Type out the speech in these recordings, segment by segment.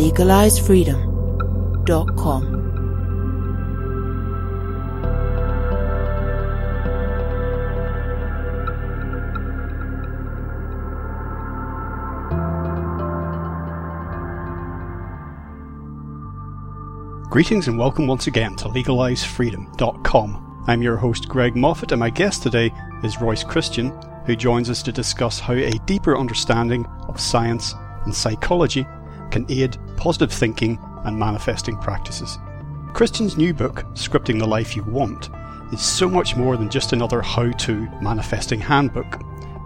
LegalizeFreedom.com. Greetings and welcome once again to LegalizeFreedom.com. I'm your host Greg Moffat and my guest today is Royce Christyn, who joins us to discuss how a deeper understanding of science and psychology can aid positive thinking and manifesting practices. Christyn's new book, Scripting the Life You Want, is so much more than just another how to manifesting handbook.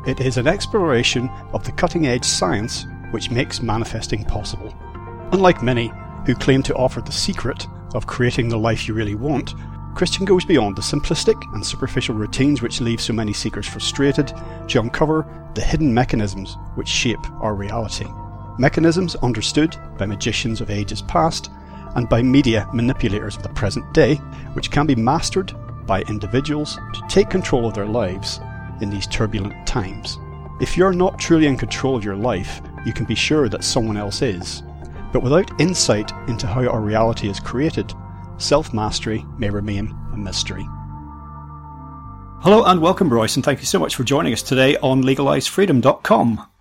It is an exploration of the cutting edge science which makes manifesting possible. Unlike many, who claim to offer the secret of creating the life you really want, Christyn goes beyond the simplistic and superficial routines which leave so many seekers frustrated to uncover the hidden mechanisms which shape our reality. Mechanisms understood by magicians of ages past and by media manipulators of the present day, which can be mastered by individuals to take control of their lives in these turbulent times. If you're not truly in control of your life, you can be sure that someone else is, but without insight into how our reality is created, self mastery may remain a mystery. Hello and welcome, Royce, and thank you so much for joining us today on legalizefreedom.com.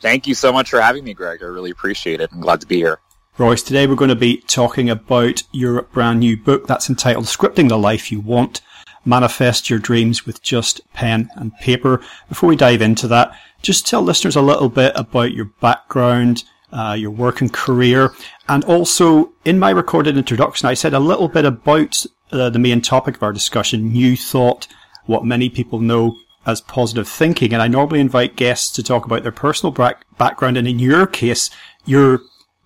Thank you so much for having me, Greg. I really appreciate it. I'm glad to be here. Royce, today we're going to be talking about your brand new book that's entitled Scripting the Life You Want Manifest Your Dreams with Just Pen and Paper. Before we dive into that, just tell listeners a little bit about your background, uh, your work and career. And also, in my recorded introduction, I said a little bit about uh, the main topic of our discussion, New Thought, what many people know as positive thinking. And I normally invite guests to talk about their personal back- background. And in your case, your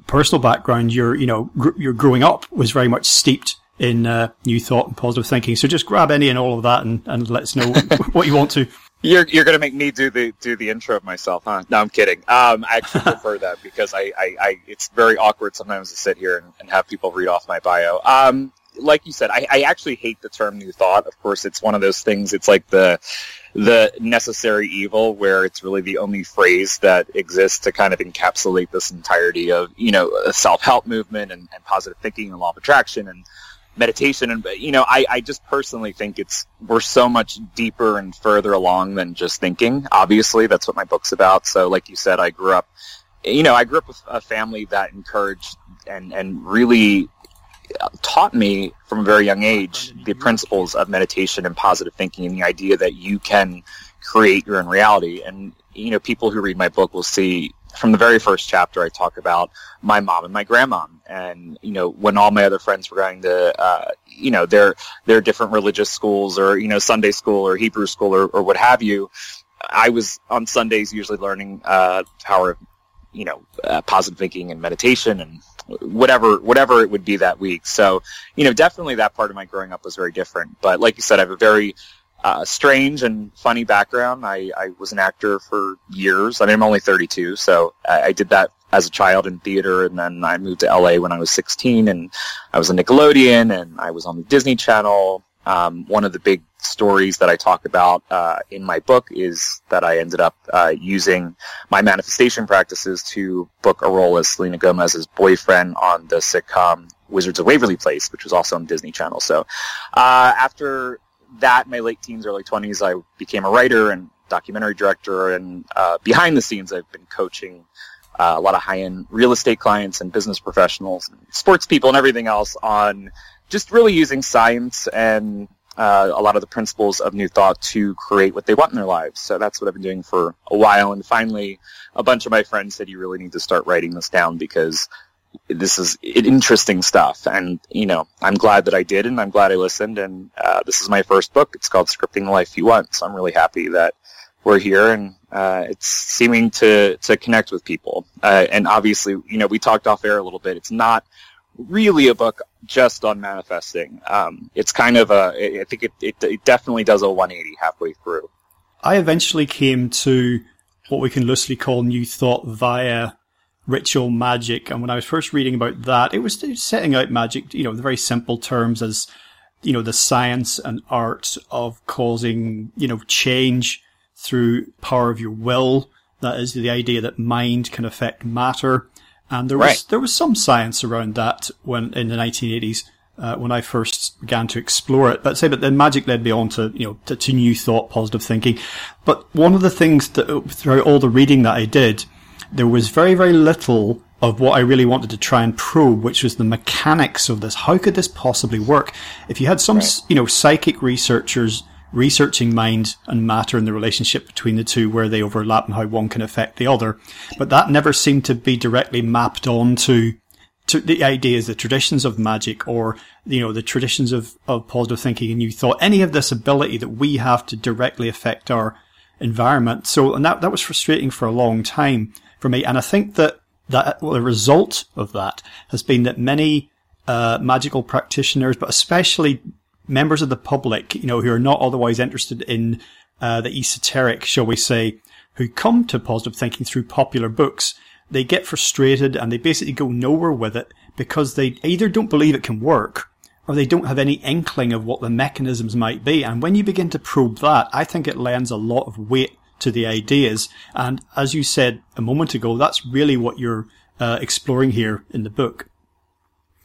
personal background, your, you know, gr- your growing up was very much steeped in uh, new thought and positive thinking. So just grab any and all of that and, and let us know what you want to. You're you're gonna make me do the do the intro of myself, huh? No, I'm kidding. Um, I actually prefer that because I, I, I, it's very awkward sometimes to sit here and, and have people read off my bio. Um, like you said, I, I actually hate the term new thought. Of course, it's one of those things. It's like the the necessary evil, where it's really the only phrase that exists to kind of encapsulate this entirety of you know a self help movement and, and positive thinking and law of attraction and meditation and you know I, I just personally think it's we're so much deeper and further along than just thinking obviously that's what my book's about so like you said i grew up you know i grew up with a family that encouraged and and really taught me from a very young age the principles of meditation and positive thinking and the idea that you can create your own reality and you know people who read my book will see from the very first chapter, I talk about my mom and my grandma, and you know when all my other friends were going to, uh, you know, their their different religious schools or you know Sunday school or Hebrew school or, or what have you. I was on Sundays usually learning uh, power you know uh, positive thinking and meditation and whatever whatever it would be that week. So you know definitely that part of my growing up was very different. But like you said, I have a very uh, strange and funny background. I, I was an actor for years. I mean, I'm only 32, so I, I, did that as a child in theater, and then I moved to LA when I was 16, and I was a Nickelodeon, and I was on the Disney Channel. Um, one of the big stories that I talk about uh, in my book is that I ended up uh, using my manifestation practices to book a role as Selena Gomez's boyfriend on the sitcom Wizards of Waverly Place, which was also on Disney Channel. So uh, after that, my late teens, early 20s, I became a writer and documentary director. And uh, behind the scenes, I've been coaching uh, a lot of high-end real estate clients and business professionals and sports people and everything else on just really using science and uh, a lot of the principles of New Thought to create what they want in their lives. So that's what I've been doing for a while. And finally, a bunch of my friends said, you really need to start writing this down because this is interesting stuff. And, you know, I'm glad that I did and I'm glad I listened. And uh, this is my first book. It's called Scripting the Life You Want. So I'm really happy that we're here and uh, it's seeming to to connect with people. Uh, and obviously, you know, we talked off air a little bit. It's not really a book just on manifesting. Um, it's kind of a. I think it, it it definitely does a 180 halfway through. I eventually came to what we can loosely call New Thought via ritual magic. And when I was first reading about that, it was setting out magic, you know, the very simple terms as, you know, the science and art of causing, you know, change through power of your will. That is the idea that mind can affect matter. And there was, right. there was some science around that when, in the 1980s. Uh, when I first began to explore it. But say, but then magic led me on to, you know, to, to, new thought, positive thinking. But one of the things that throughout all the reading that I did there was very, very little of what I really wanted to try and probe, which was the mechanics of this. How could this possibly work? If you had some, right. you know, psychic researchers researching mind and matter and the relationship between the two, where they overlap and how one can affect the other, but that never seemed to be directly mapped onto to the ideas, the traditions of magic or, you know, the traditions of, of positive thinking and new thought, any of this ability that we have to directly affect our environment. So, and that, that was frustrating for a long time for me. And I think that, that well, the result of that has been that many uh, magical practitioners, but especially members of the public, you know, who are not otherwise interested in uh, the esoteric, shall we say, who come to positive thinking through popular books, they get frustrated and they basically go nowhere with it because they either don't believe it can work or they don't have any inkling of what the mechanisms might be. And when you begin to probe that, I think it lends a lot of weight to the ideas. And as you said a moment ago, that's really what you're uh, exploring here in the book.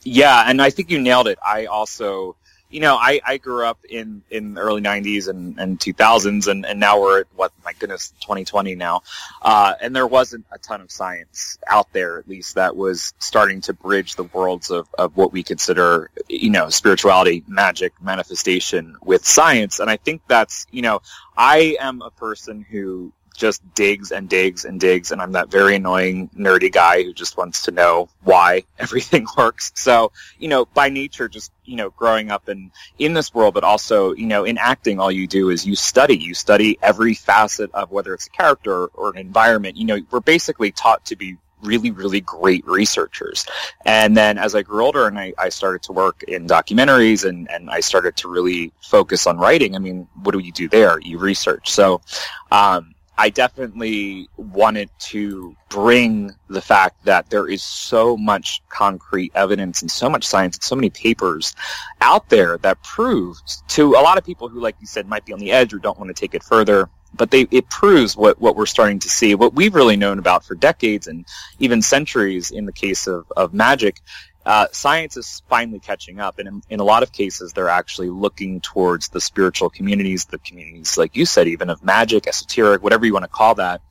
Yeah, and I think you nailed it. I also you know, I, I grew up in, in the early 90s and, and 2000s, and, and now we're at, what, my goodness, 2020 now. Uh, and there wasn't a ton of science out there, at least, that was starting to bridge the worlds of, of what we consider, you know, spirituality, magic, manifestation with science. And I think that's, you know, I am a person who just digs and digs and digs, and I'm that very annoying, nerdy guy who just wants to know why everything works. So, you know, by nature, just, you know, growing up in, in this world, but also, you know, in acting, all you do is you study. You study every facet of whether it's a character or an environment. You know, we're basically taught to be really, really great researchers. And then as I grew older and I, I started to work in documentaries and, and I started to really focus on writing, I mean, what do you do there? You research. So, um, I definitely wanted to bring the fact that there is so much concrete evidence and so much science and so many papers out there that proves to a lot of people who, like you said, might be on the edge or don't want to take it further, but they, it proves what, what we're starting to see, what we've really known about for decades and even centuries in the case of, of magic uh, science is finally catching up, and in, in, a lot of cases, they're actually looking towards the spiritual communities, the communities, like you said, even of magic, esoteric, whatever you want to call that.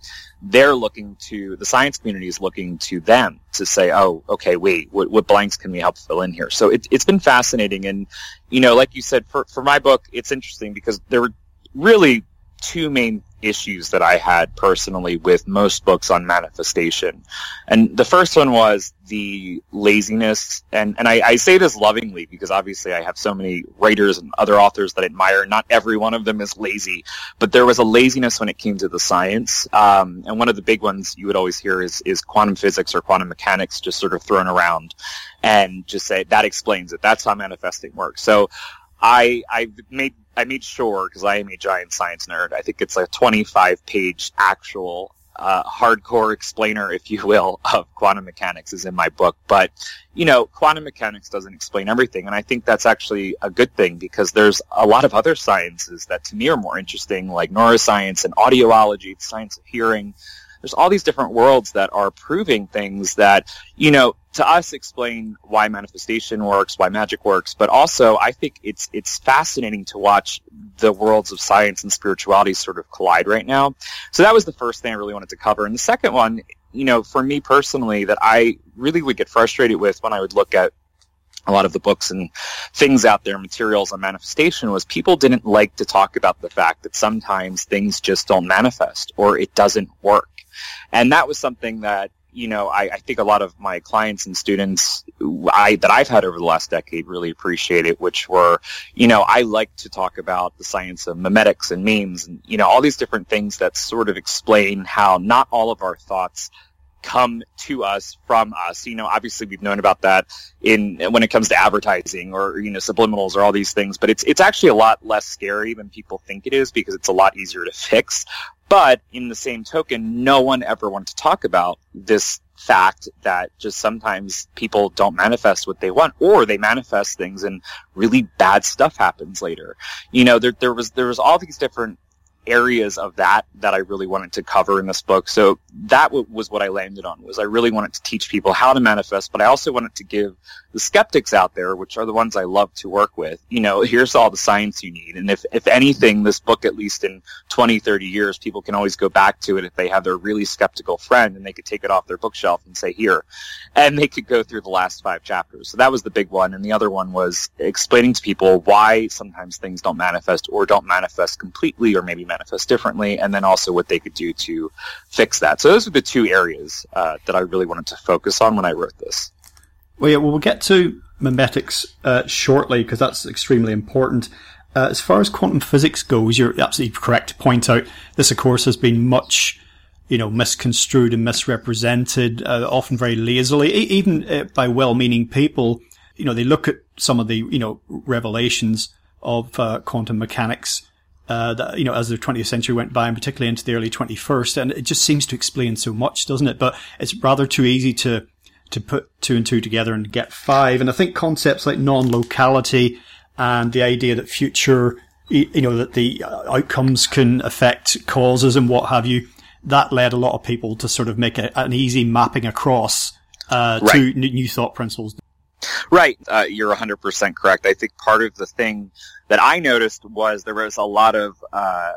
They're looking to the science community is looking to them to say, "Oh, okay, wait, what, what blanks can we help fill in here?" So it, it's been fascinating, and you know, like you said, for for my book, it's interesting because there were really two main issues that I had personally with most books on manifestation. And the first one was the laziness. And, and I, I, say this lovingly because obviously I have so many writers and other authors that I admire. Not every one of them is lazy, but there was a laziness when it came to the science. Um, and one of the big ones you would always hear is, is quantum physics or quantum mechanics just sort of thrown around and just say that explains it. That's how manifesting works. So I, I made I made sure because I am a giant science nerd. I think it's a 25 page actual uh, hardcore explainer, if you will, of quantum mechanics is in my book. But you know, quantum mechanics doesn't explain everything, and I think that's actually a good thing because there's a lot of other sciences that to me are more interesting, like neuroscience and audiology, the science of hearing there's all these different worlds that are proving things that, you know, to us explain why manifestation works, why magic works, but also I think it's it's fascinating to watch the worlds of science and spirituality sort of collide right now. So that was the first thing I really wanted to cover. And the second one, you know, for me personally, that I really would get frustrated with when I would look at a lot of the books and things out there, materials on manifestation, was people didn't like to talk about the fact that sometimes things just don't manifest or it doesn't work. And that was something that, you know, I, I, think a lot of my clients and students I, that I've had over the last decade really appreciate it, which were, you know, I like to talk about the science of memetics and memes and, you know, all these different things that sort of explain how not all of our thoughts come to us from us. You know, obviously we've known about that in when it comes to advertising or you know subliminals or all these things, but it's it's actually a lot less scary than people think it is because it's a lot easier to fix. But in the same token, no one ever wanted to talk about this fact that just sometimes people don't manifest what they want or they manifest things and really bad stuff happens later. You know, there, there was, there was all these different areas of that that I really wanted to cover in this book. So that w- was what I landed on was I really wanted to teach people how to manifest, but I also wanted to give the skeptics out there, which are the ones I love to work with, you know, here's all the science you need. And if, if anything, this book, at least in 20, 30 years, people can always go back to it if they have their really skeptical friend and they could take it off their bookshelf and say, here, and they could go through the last five chapters. So that was the big one. And the other one was explaining to people why sometimes things don't manifest or don't manifest completely or maybe manifest differently, and then also what they could do to fix that. So those are the two areas uh, that I really wanted to focus on when I wrote this. Well, yeah, well, we'll get to memetics uh, shortly because that's extremely important. Uh, as far as quantum physics goes, you're absolutely correct to point out this, of course, has been much, you know, misconstrued and misrepresented, uh, often very lazily, even uh, by well-meaning people. You know, they look at some of the, you know, revelations of uh, quantum mechanics uh, that, you know, as the 20th century went by and particularly into the early 21st. And it just seems to explain so much, doesn't it? But it's rather too easy to, to put two and two together and get five. And I think concepts like non-locality and the idea that future, you know, that the outcomes can affect causes and what have you, that led a lot of people to sort of make a, an easy mapping across uh, right. to new thought principles. Right. Uh, you're 100% correct. I think part of the thing that I noticed was there was a lot of, uh,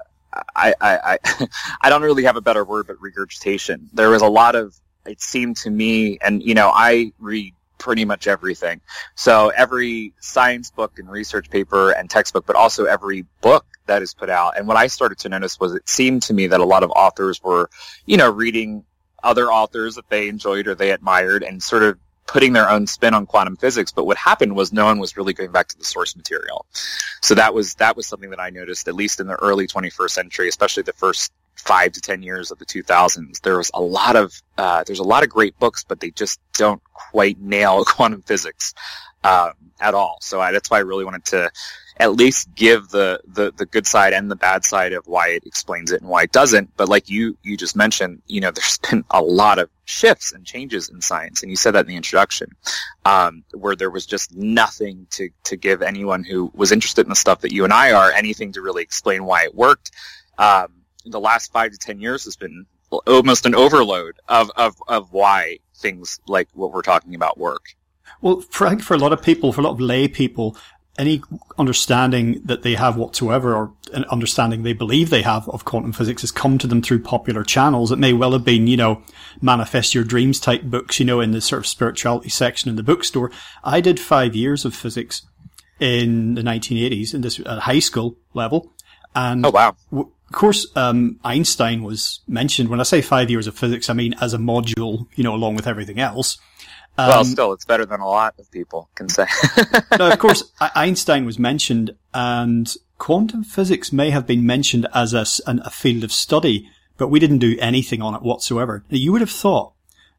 I, I, I, I don't really have a better word, but regurgitation. There was a lot of, it seemed to me, and you know, I read pretty much everything. So every science book and research paper and textbook, but also every book that is put out. And what I started to notice was it seemed to me that a lot of authors were, you know, reading other authors that they enjoyed or they admired and sort of putting their own spin on quantum physics. But what happened was no one was really going back to the source material. So that was that was something that I noticed, at least in the early 21st century, especially the first five to ten years of the 2000s. There was a lot of uh, there's a lot of great books, but they just don't quite nail quantum physics um, at all. So I, that's why I really wanted to at least give the, the, the good side and the bad side of why it explains it and why it doesn't. But like you, you just mentioned, you know, there's been a lot of shifts and changes in science. And you said that in the introduction, um, where there was just nothing to, to give anyone who was interested in the stuff that you and I are anything to really explain why it worked. Um, the last five to ten years has been almost an overload of, of, of why things like what we're talking about work. Well, for, for a lot of people, for a lot of lay people, any understanding that they have whatsoever or an understanding they believe they have of quantum physics has come to them through popular channels. It may well have been, you know, manifest your dreams type books, you know, in the sort of spirituality section in the bookstore. I did five years of physics in the 1980s in this at high school level. And oh, wow. W- of course, um, Einstein was mentioned. When I say five years of physics, I mean as a module, you know, along with everything else. Um, well, still, it's better than a lot of people can say. no, of course, Einstein was mentioned, and quantum physics may have been mentioned as a, a field of study, but we didn't do anything on it whatsoever. Now, you would have thought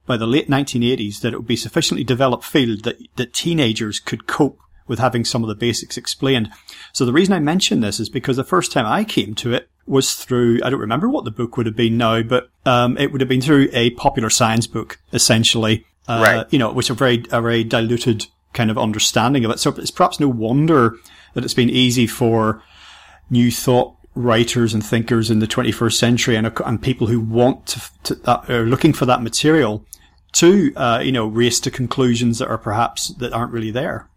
by the late 1980s that it would be sufficiently developed field that, that teenagers could cope with having some of the basics explained. So the reason I mention this is because the first time I came to it was through, I don't remember what the book would have been now, but um, it would have been through a popular science book, essentially, uh, right. you know, which a very, a very diluted kind of understanding of it. So it's perhaps no wonder that it's been easy for new thought writers and thinkers in the 21st century and, and people who want to, to that, are looking for that material to, uh, you know, race to conclusions that are perhaps, that aren't really there.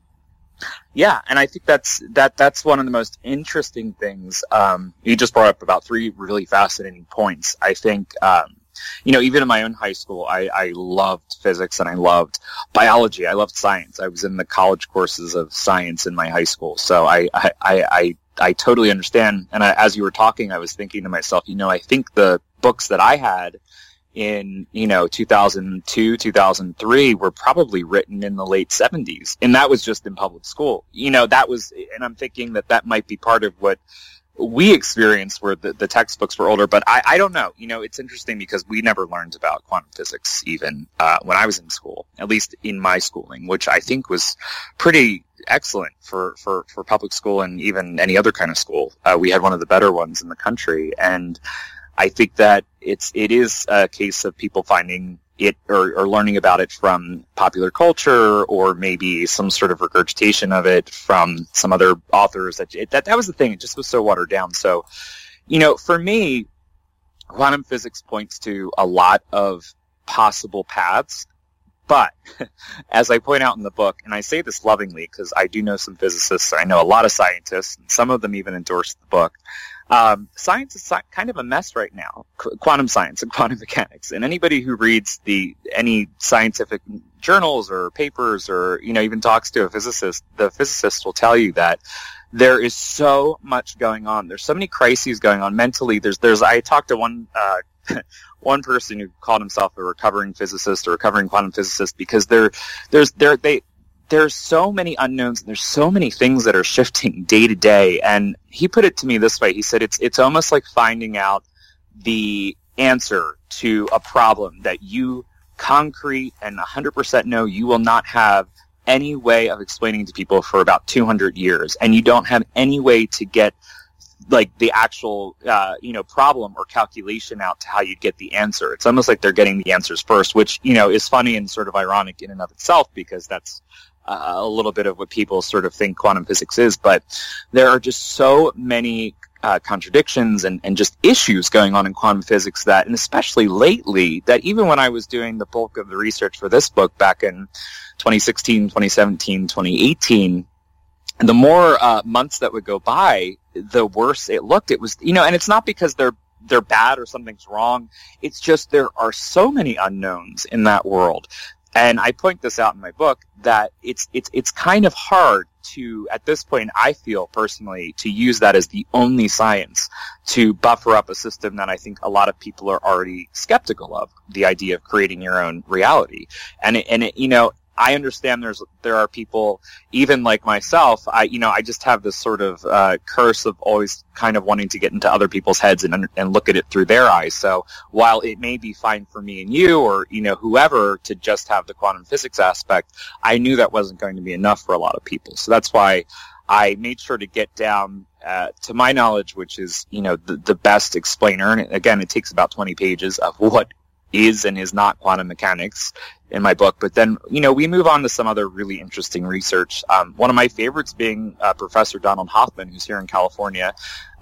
Yeah, and I think that's that that's one of the most interesting things. Um, you just brought up about three really fascinating points. I think um, you know, even in my own high school, I, I loved physics and I loved biology. I loved science. I was in the college courses of science in my high school. So I, I, I, I totally understand. And I, as you were talking, I was thinking to myself, you know, I think the books that I had in you know 2002 2003 were probably written in the late 70s and that was just in public school. You know that was and i'm thinking that that might be part of what we experienced where the, the textbooks were older but I, I don't know. You know it's interesting because we never learned about quantum physics even uh, when i was in school at least in my schooling which i think was pretty excellent for, for, for public school and even any other kind of school. Uh, we had one of the better ones in the country and I think that it's it is a case of people finding it or, or, learning about it from popular culture or maybe some sort of regurgitation of it from some other authors that it, that that was the thing it just was so watered down so you know for me quantum physics points to a lot of possible paths but as I point out in the book, and I say this lovingly because I do know some physicists, I know a lot of scientists, and some of them even endorse the book. Um, science is kind of a mess right now, qu- quantum science and quantum mechanics. And anybody who reads the any scientific journals or papers or you know even talks to a physicist, the physicist will tell you that there is so much going on. There's so many crises going on mentally. There's there's I talked to one uh, one person who called himself a recovering physicist or recovering quantum physicist because there there's there they there's so many unknowns and there's so many things that are shifting day to day. And he put it to me this way. He said it's it's almost like finding out the answer to a problem that you concrete and 100% know you will not have any way of explaining to people for about 200 years and you don't have any way to get like the actual uh, you know problem or calculation out to how you'd get the answer. It's almost like they're getting the answers first, which you know is funny and sort of ironic in and of itself because that's a little bit of what people sort of think quantum physics is. But there are just so many uh, contradictions and, and just issues going on in quantum physics that, and especially lately, that even when I was doing the bulk of the research for this book back in 2016, 2017, 2018, the more uh, months that would go by, the worse it looked. It was, you know, and it's not because they're they're bad or something's wrong. It's just there are so many unknowns in that world. And I point this out in my book that it's it's it's kind of hard to at this point I feel personally to use that as the only science to buffer up a system that I think a lot of people are already skeptical of the idea of creating your own reality. And it, and it, you know I understand there's there are people even like myself. I you know I just have this sort of uh, curse of always kind of wanting to get into other people's heads and and look at it through their eyes. So while it may be fine for me and you or you know whoever to just have the quantum physics aspect, I knew that wasn't going to be enough for a lot of people. So that's why I made sure to get down uh, to my knowledge, which is you know the, the best explainer. And again, it takes about 20 pages of what is and is not quantum mechanics in my book. But then, you know, we move on to some other really interesting research. Um, one of my favorites being uh, Professor Donald Hoffman, who's here in California,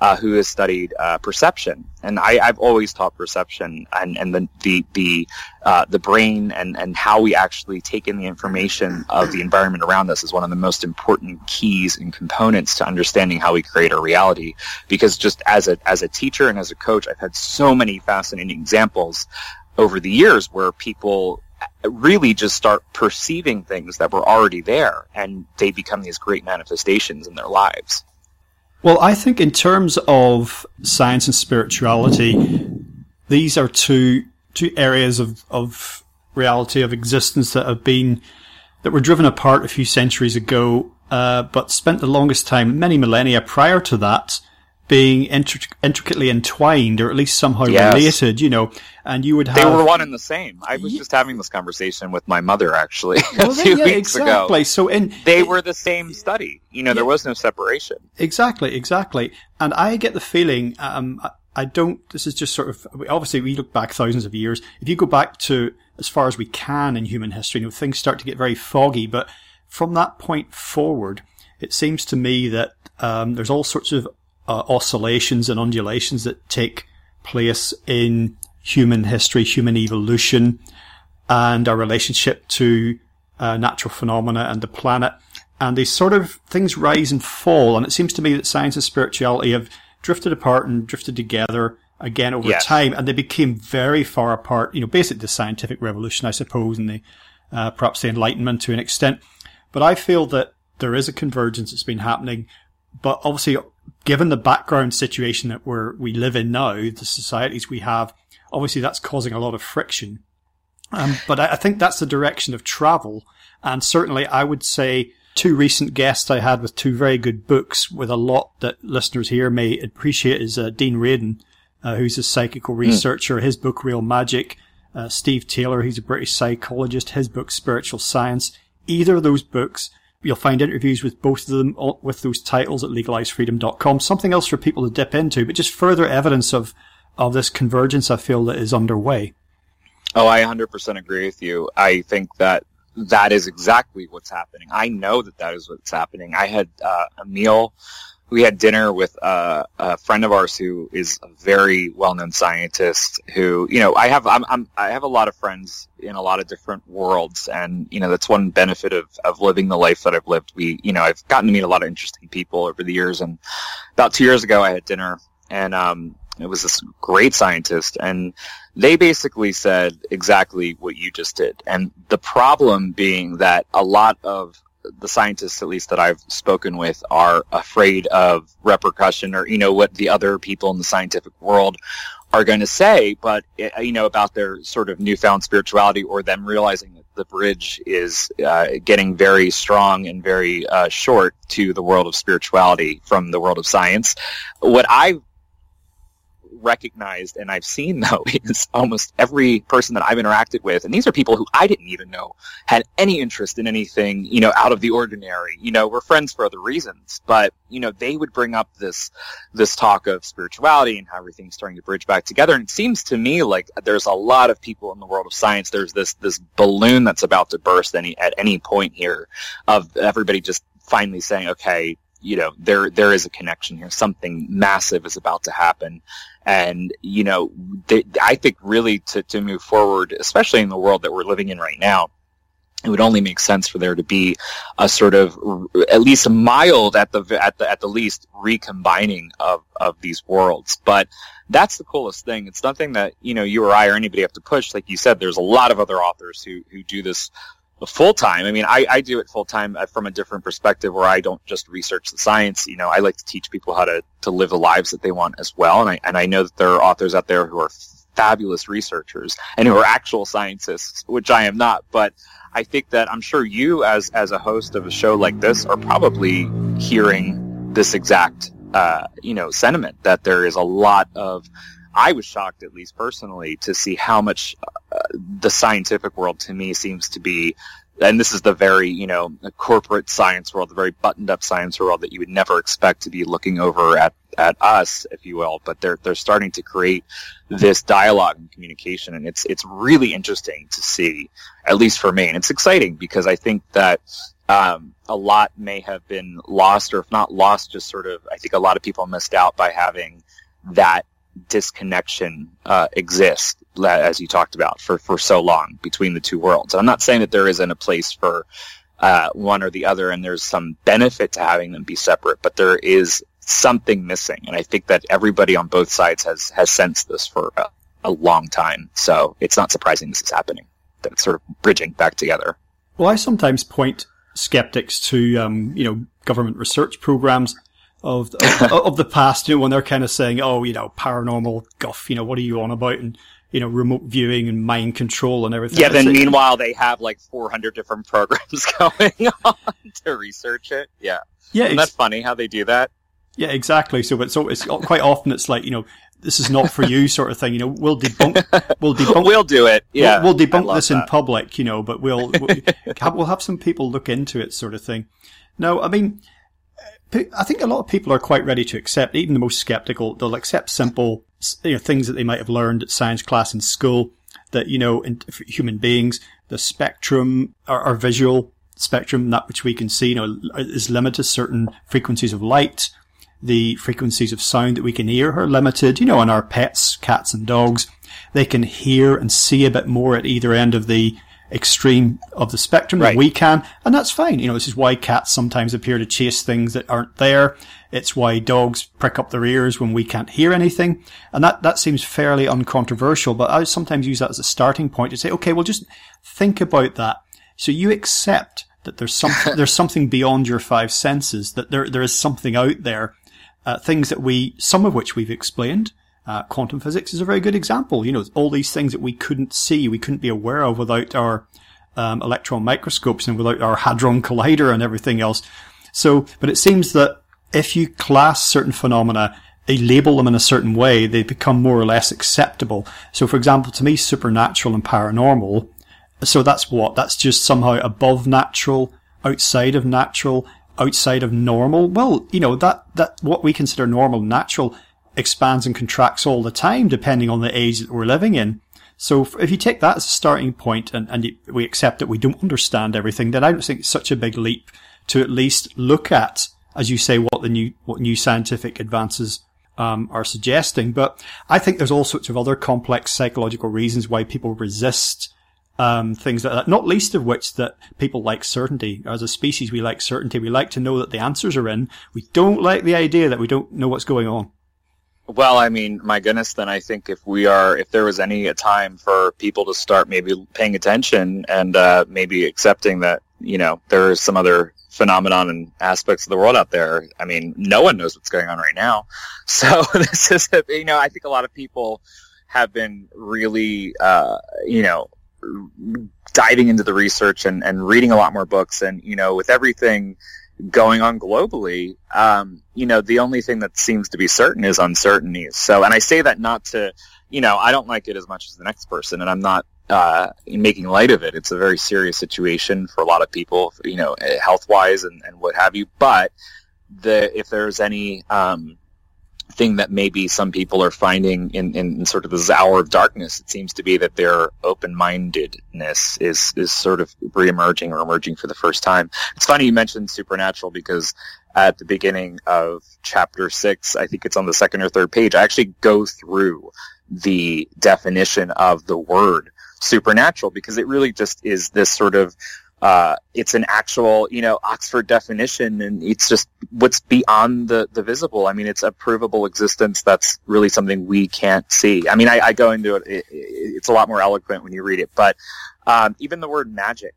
uh, who has studied uh, perception. And I, have always taught perception and, and the the the, uh, the brain and, and how we actually take in the information of the environment around us is one of the most important keys and components to understanding how we create our reality. Because just as a as a teacher and as a coach, I've had so many fascinating examples over the years where people really just start perceiving things that were already there and they become these great manifestations in their lives. Well, I think in terms of science and spirituality, these are two two areas of, of reality of existence that have been that were driven apart a few centuries ago, uh, but spent the longest time, many millennia prior to that, being intric- intricately entwined or at least somehow yes. related, you know, and you would have. They were one and the same. I was yeah. just having this conversation with my mother actually well, a few yeah, weeks exactly. ago. So in they were the same study. You know, yeah. there was no separation. Exactly, exactly. And I get the feeling, um, I don't, this is just sort of, obviously we look back thousands of years. If you go back to as far as we can in human history, you know, things start to get very foggy, but from that point forward, it seems to me that um, there's all sorts of uh, oscillations and undulations that take place in human history, human evolution, and our relationship to uh, natural phenomena and the planet. And these sort of things rise and fall. And it seems to me that science and spirituality have drifted apart and drifted together again over yes. time. And they became very far apart, you know, basically the scientific revolution, I suppose, and the, uh, perhaps the enlightenment to an extent. But I feel that there is a convergence that's been happening. But obviously given the background situation that we're, we live in now, the societies we have obviously that's causing a lot of friction. Um, but I, I think that's the direction of travel. And certainly I would say two recent guests I had with two very good books with a lot that listeners here may appreciate is uh, Dean Radin, uh, who's a psychical hmm. researcher. Mm. His book, Real Magic. Uh, Steve Taylor, he's a British psychologist. His book, Spiritual Science. Either of those books, you'll find interviews with both of them with those titles at legalizefreedom.com. Something else for people to dip into, but just further evidence of, of this convergence I feel that is underway. Oh, I 100% agree with you. I think that that is exactly what's happening. I know that that is what's happening. I had uh, a meal. We had dinner with uh, a friend of ours who is a very well-known scientist. Who, you know, I have I'm, I'm, i have a lot of friends in a lot of different worlds, and you know that's one benefit of of living the life that I've lived. We, you know, I've gotten to meet a lot of interesting people over the years. And about two years ago, I had dinner, and um, it was this great scientist, and they basically said exactly what you just did. And the problem being that a lot of the scientists, at least that I've spoken with, are afraid of repercussion or, you know, what the other people in the scientific world are going to say, but, eh, you know, about their sort of newfound spirituality or them realizing that the bridge is uh, getting very strong and very uh, short to the world of spirituality from the world of science. What I've recognized and I've seen though is almost every person that I've interacted with, and these are people who I didn't even know had any interest in anything, you know, out of the ordinary. You know, we're friends for other reasons, but you know, they would bring up this this talk of spirituality and how everything's starting to bridge back together. And it seems to me like there's a lot of people in the world of science. There's this this balloon that's about to burst any at any point here of everybody just finally saying, okay, you know there there is a connection here. Something massive is about to happen. And you know they, i think really to, to move forward especially in the world that we're living in right now it would only make sense for there to be a sort of at least a mild at the at the at the least recombining of of these worlds. But that's the coolest thing. It's nothing that you know you or i or anybody have to push. Like you said there's a lot of other authors who who do this full time. I mean, I, I do it full time uh, from a different perspective where I don't just research the science. You know, I like to teach people how to, to live the lives that they want as well. And I, and I know that there are authors out there who are fabulous researchers and who are actual scientists, which I am not. But I think that I'm sure you as, as a host of a show like this are probably hearing this exact, uh, you know, sentiment that there is a lot of I was shocked, at least personally, to see how much the scientific world to me seems to be, and this is the very, you know, corporate science world, the very buttoned up science world that you would never expect to be looking over at, at us, if you will, but they're, they're starting to create this dialogue and communication. And it's, it's really interesting to see, at least for me. And it's exciting because I think that, um, a lot may have been lost, or if not lost, just sort of, I think a lot of people missed out by having that disconnection uh, exists, as you talked about, for, for so long between the two worlds. I'm not saying that there isn't a place for uh, one or the other, and there's some benefit to having them be separate, but there is something missing, and I think that everybody on both sides has has sensed this for a, a long time. So it's not surprising this is happening. That it's sort of bridging back together. Well, I sometimes point skeptics to um, you know government research programs of of, of the past, you know, when they're kind of saying, "Oh, you know, paranormal guff," you know, what are you on about? And you know, remote viewing and mind control and everything. Yeah. Then like, meanwhile, they have like 400 different programs going on to research it. Yeah. Yeah. Isn't that funny how they do that? Yeah, exactly. So, but so it's quite often it's like you know, this is not for you sort of thing. You know, we'll debunk, we'll debunk, we'll do it. Yeah, we'll, we'll debunk this that. in public. You know, but we'll we'll have, we'll have some people look into it, sort of thing. No, I mean, I think a lot of people are quite ready to accept, even the most skeptical, they'll accept simple you know, things that they might have learned at science class in school that, you know, in human beings, the spectrum, our, our visual spectrum, that which we can see, you know, is limited to certain frequencies of light. The frequencies of sound that we can hear are limited, you know, and our pets, cats and dogs, they can hear and see a bit more at either end of the extreme of the spectrum right. that we can, and that's fine. You know, this is why cats sometimes appear to chase things that aren't there. It's why dogs prick up their ears when we can't hear anything. And that, that seems fairly uncontroversial, but I sometimes use that as a starting point to say, okay, well, just think about that. So you accept that there's something, there's something beyond your five senses, that there, there is something out there, uh, things that we, some of which we've explained, Uh, quantum physics is a very good example. You know, all these things that we couldn't see, we couldn't be aware of without our um, electron microscopes and without our hadron collider and everything else. So, but it seems that if you class certain phenomena, they label them in a certain way, they become more or less acceptable. So, for example, to me, supernatural and paranormal. So that's what? That's just somehow above natural, outside of natural, outside of normal. Well, you know, that, that, what we consider normal, natural expands and contracts all the time, depending on the age that we're living in. So if you take that as a starting point and, and we accept that we don't understand everything, then I don't think it's such a big leap to at least look at, as you say, what the new, what new scientific advances um, are suggesting. But I think there's all sorts of other complex psychological reasons why people resist um, things like that. Not least of which that people like certainty. As a species, we like certainty. We like to know that the answers are in. We don't like the idea that we don't know what's going on. Well, I mean, my goodness, then I think if we are, if there was any time for people to start maybe paying attention and uh, maybe accepting that, you know, there is some other phenomenon and aspects of the world out there. I mean, no one knows what's going on right now. So this is, you know, I think a lot of people have been really, uh, you know, diving into the research and, and reading a lot more books. And, you know, with everything going on globally, um, you know, the only thing that seems to be certain is uncertainty. So, and I say that not to, you know, I don't like it as much as the next person, and I'm not uh, making light of it. It's a very serious situation for a lot of people, you know, health wise and, and what have you. But the if there's any um, thing that maybe some people are finding in, in, in, sort of this hour of darkness, it seems to be that their open-mindedness is is sort of re-emerging or emerging for the first time. It's funny you mentioned supernatural because at the beginning of chapter six, I think it's on the second or third page, I actually go through the definition of the word supernatural because it really just is this sort of uh, it's an actual, you know, Oxford definition, and it's just what's beyond the, the visible. I mean, it's a provable existence that's really something we can't see. I mean, I, I go into it, it, It's a lot more eloquent when you read it, but um, even the word magic,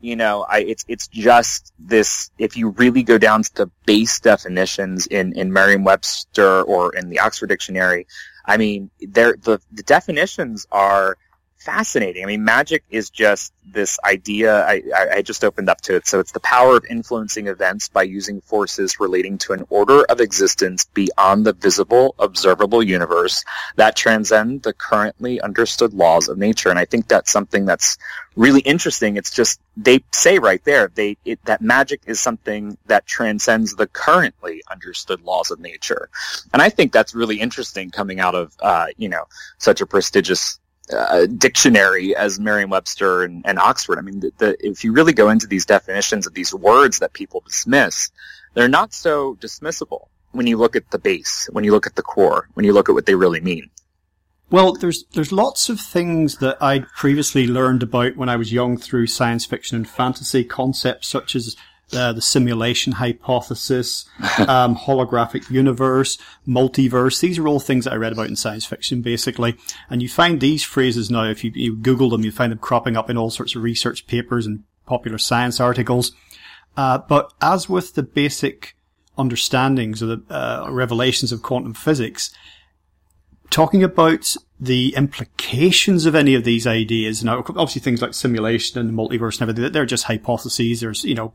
you know, I, it's it's just this. If you really go down to the base definitions in in Merriam-Webster or in the Oxford Dictionary, I mean, there the the definitions are fascinating. I mean, magic is just this idea. I, I, just opened up to it. So it's the power of influencing events by using forces relating to an order of existence beyond the visible, observable universe that transcend the currently understood laws of nature. And I think that's something that's really interesting. It's just they say right there they it, that magic is something that transcends the currently understood laws of nature, and I think that's really interesting coming out of uh, you know such a prestigious uh, dictionary as Merriam-Webster and, and Oxford. I mean, the, the, if you really go into these definitions of these words that people dismiss, they're not so dismissible when you look at the base, when you look at the core, when you look at what they really mean. Well, there's there's lots of things that I'd previously learned about when I was young through science fiction and fantasy concepts such as uh, the simulation hypothesis, um, holographic universe, multiverse. These are all things that I read about in science fiction, basically. And you find these phrases now, if you, you Google them, you find them cropping up in all sorts of research papers and popular science articles. Uh, but as with the basic understandings or the uh, revelations of quantum physics, talking about the implications of any of these ideas. Now, obviously things like simulation and the multiverse and everything, they're just hypotheses. There's, you know,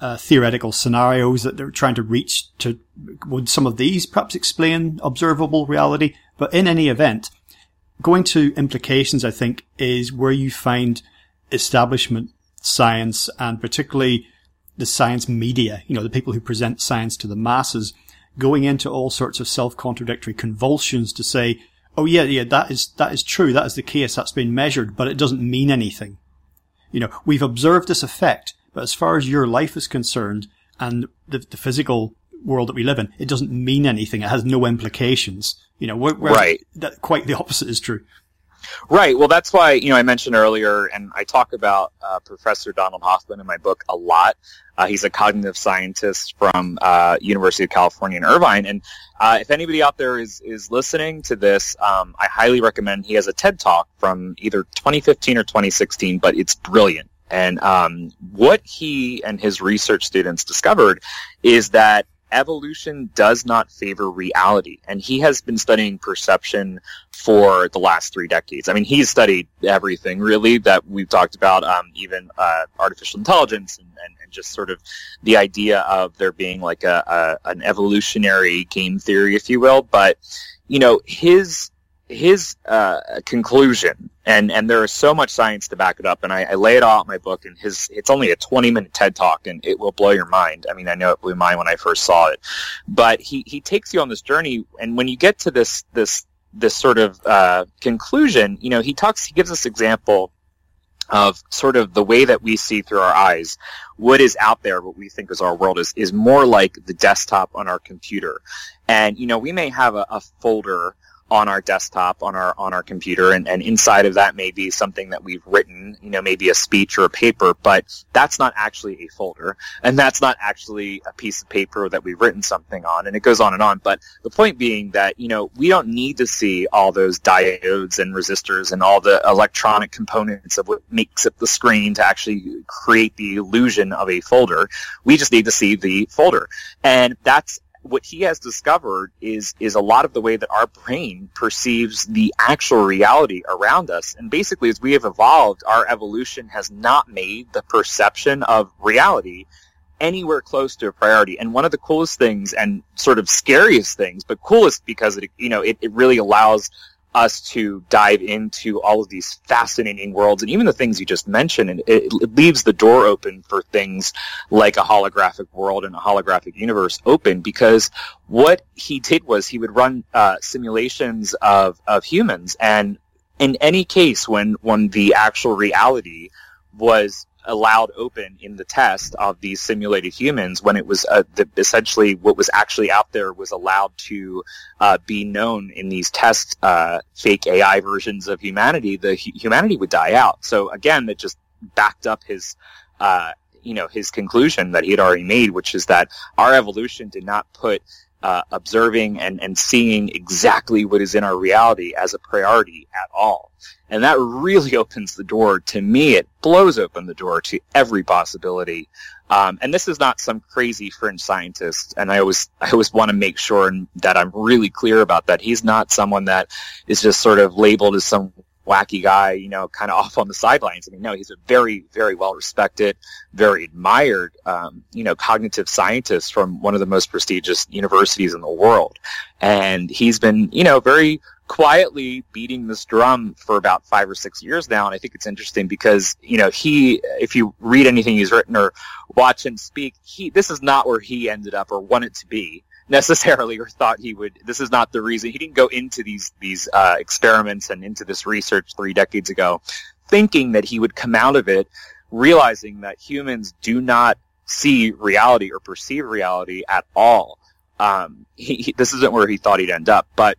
uh, theoretical scenarios that they're trying to reach to, would some of these perhaps explain observable reality? But in any event, going to implications, I think, is where you find establishment science and particularly the science media, you know, the people who present science to the masses, going into all sorts of self-contradictory convulsions to say, oh yeah, yeah, that is, that is true, that is the case, that's been measured, but it doesn't mean anything. You know, we've observed this effect, but as far as your life is concerned and the, the physical world that we live in, it doesn't mean anything. It has no implications. You know, right. That, quite the opposite is true. Right. Well, that's why you know I mentioned earlier, and I talk about uh, Professor Donald Hoffman in my book a lot. Uh, he's a cognitive scientist from uh, University of California in Irvine, and uh, if anybody out there is is listening to this, um, I highly recommend. He has a TED talk from either 2015 or 2016, but it's brilliant. And um, what he and his research students discovered is that evolution does not favor reality. And he has been studying perception for the last three decades. I mean, he's studied everything really that we've talked about, um, even uh, artificial intelligence and, and, and, just sort of the idea of there being like a, a an evolutionary game theory, if you will. But you know, his his uh, conclusion, and and there is so much science to back it up, and I, I lay it all out in my book. And his it's only a twenty minute TED talk, and it will blow your mind. I mean, I know it blew mine when I first saw it, but he he takes you on this journey, and when you get to this this this sort of uh, conclusion, you know, he talks, he gives us example of sort of the way that we see through our eyes what is out there what we think is our world is is more like the desktop on our computer and you know we may have a, a folder on our desktop on our on our computer and, and inside of that may be something that we've written you know maybe a speech or a paper but that's not actually a folder and that's not actually a piece of paper that we've written something on and it goes on and on. But the point being that you know we don't need to see all those diodes and resistors and all the electronic components of what makes up the screen to actually create the illusion of a folder. We just need to see the folder. And that's what he has discovered is is a lot of the way that our brain perceives the actual reality around us. And basically, as we have evolved, our evolution has not made the perception of reality anywhere close to a priority. And one of the coolest things and sort of scariest things, but coolest because it you know it, it really allows us to dive into all of these fascinating worlds. And even the things you just mentioned and it, it, leaves the door open for things like a holographic world and a holographic universe open because what he did was he would run uh, simulations of, of humans. And in any case when when the actual reality was allowed open in the test of these simulated humans when it was uh, the, essentially what was actually out there was allowed to uh, be known in these test uh, fake AI versions of humanity, the humanity would die out. So again, that just backed up his uh, you know his conclusion that he had already made, which is that our evolution did not put uh, observing and, and seeing exactly what is in our reality as a priority at all. And that really opens the door to me. It blows open the door to every possibility. Um, and this is not some crazy fringe scientist. And I always, I always want to make sure that I'm really clear about that. He's not someone that is just sort of labeled as some wacky guy, you know, kind of off on the sidelines. I mean, no, he's a very, very well respected, very admired, um, you know, cognitive scientist from one of the most prestigious universities in the world. And he's been, you know, very quietly beating this drum for about five or six years now. And I think it's interesting because, you know, he, if you read anything he's written or watch him speak, he, this is not where he ended up or wanted to be necessarily or thought he would. This is not the reason he didn't go into these these uh, experiments and into this research three decades ago, thinking that he would come out of it realizing that humans do not see reality or perceive reality at all. Um, he, he, this isn't where he thought he'd end up, but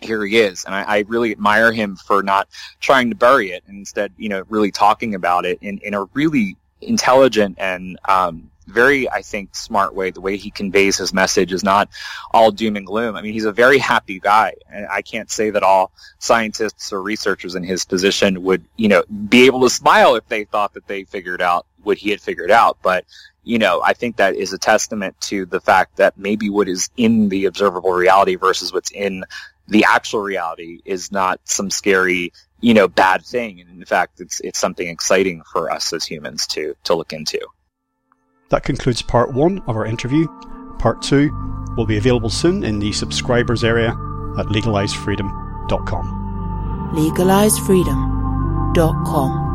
here he is, and I, I, really admire him for not trying to bury it and instead, you know, really talking about it in, in a really intelligent and um, very, I think, smart way. The way he conveys his message is not all doom and gloom. I mean, he's a very happy guy. And I can't say that all scientists or researchers in his position would, you know, be able to smile if they thought that they figured out what he had figured out. But, you know, I think that is a testament to the fact that maybe what is in the observable reality versus what's in the actual reality is not some scary, you know, bad thing. And in fact, it's, it's something exciting for us as humans to, to look into. That concludes part one of our interview. Part two will be available soon in the subscribers area at legalisefreedom.com. Legalisefreedom.com